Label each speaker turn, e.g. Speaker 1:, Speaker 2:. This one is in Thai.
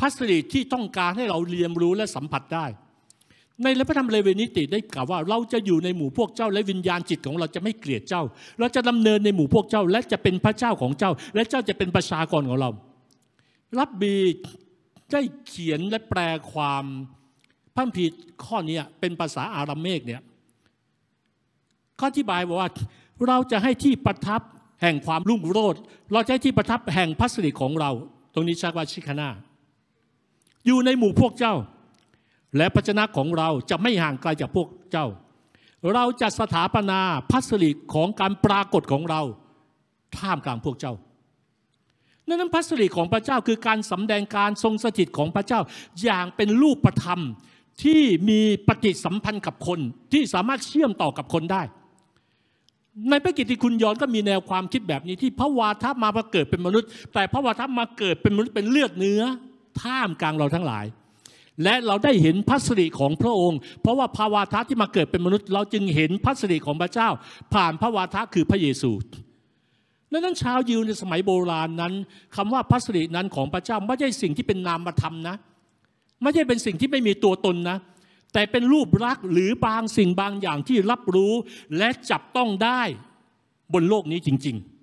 Speaker 1: พัสดุที่ต้องการให้เราเรียนรู้และสัมผัสได้ ในพระธรรมเลวีนิติได้กล่าวว่า เราจะอยู่ในหมู่พวกเจ้าและวิญญาณจิตของเราจะไม่เกลียดเจ้า เราจะดำเนินในหมู่พวกเจ้า และจะเป็นพระเจ้าของเจ้า และเจ้าจะเป็นประชากรของเรา รับบีได้เขียนและแปลความพระคัมภีร์ข้อนี้เป็นภาษาอาราเมคเนี่ยข้ออธิบายบอกว่าเราจะให้ที่ประทับแห่งความรุ่งโรจน์เราจะให้ที่ประทับแห่งพัสดุของเรา ตรงนี้ชักว่าชิคานา อยู่ในหมู่พวกเจ้า และพระชนะของเราจะไม่ห่างไกลจากพวกเจ้า เราจะสถาปนาพัสดุของการปรากฏของเราท่ามกลางพวกเจ้านั้นพัสดุของพระเจ้าคือการสำแดงการทรงสถิตของพระเจ้าอย่างเป็นรูปธรรมที่มีปฏิสัมพันธ์กับคนที่สามารถเชื่อมต่อกับคนได้ ในพระกิตติคุณย้อนก็มีแนวความคิดแบบนี้ที่พระวาทมามาเกิดเป็นมนุษย์ แต่พระวาทมาเกิดเป็นมนุษย์เป็นเลือดเนื้อ ท่ามกลางเราทั้งหลาย และเราได้เห็นพัสดุของพระองค์ เพราะว่าภาวาทะที่มาเกิดเป็นมนุษย์ เราจึงเห็นพัสดุของพระเจ้า ผ่านพระวาทะคือพระเยซูดังนั้นชาวยิวในสมัยโบราณนั้นคำว่าพัสดุนั้นของพระเจ้าไม่ใช่สิ่งที่เป็นนามธรรมนะ ไม่ใช่เป็นสิ่งที่ไม่มีตัวตนนะ แต่เป็นรูปลักษณ์หรือบางสิ่งบางอย่างที่รับรู้และจับต้องได้บนโลกนี้จริง ๆ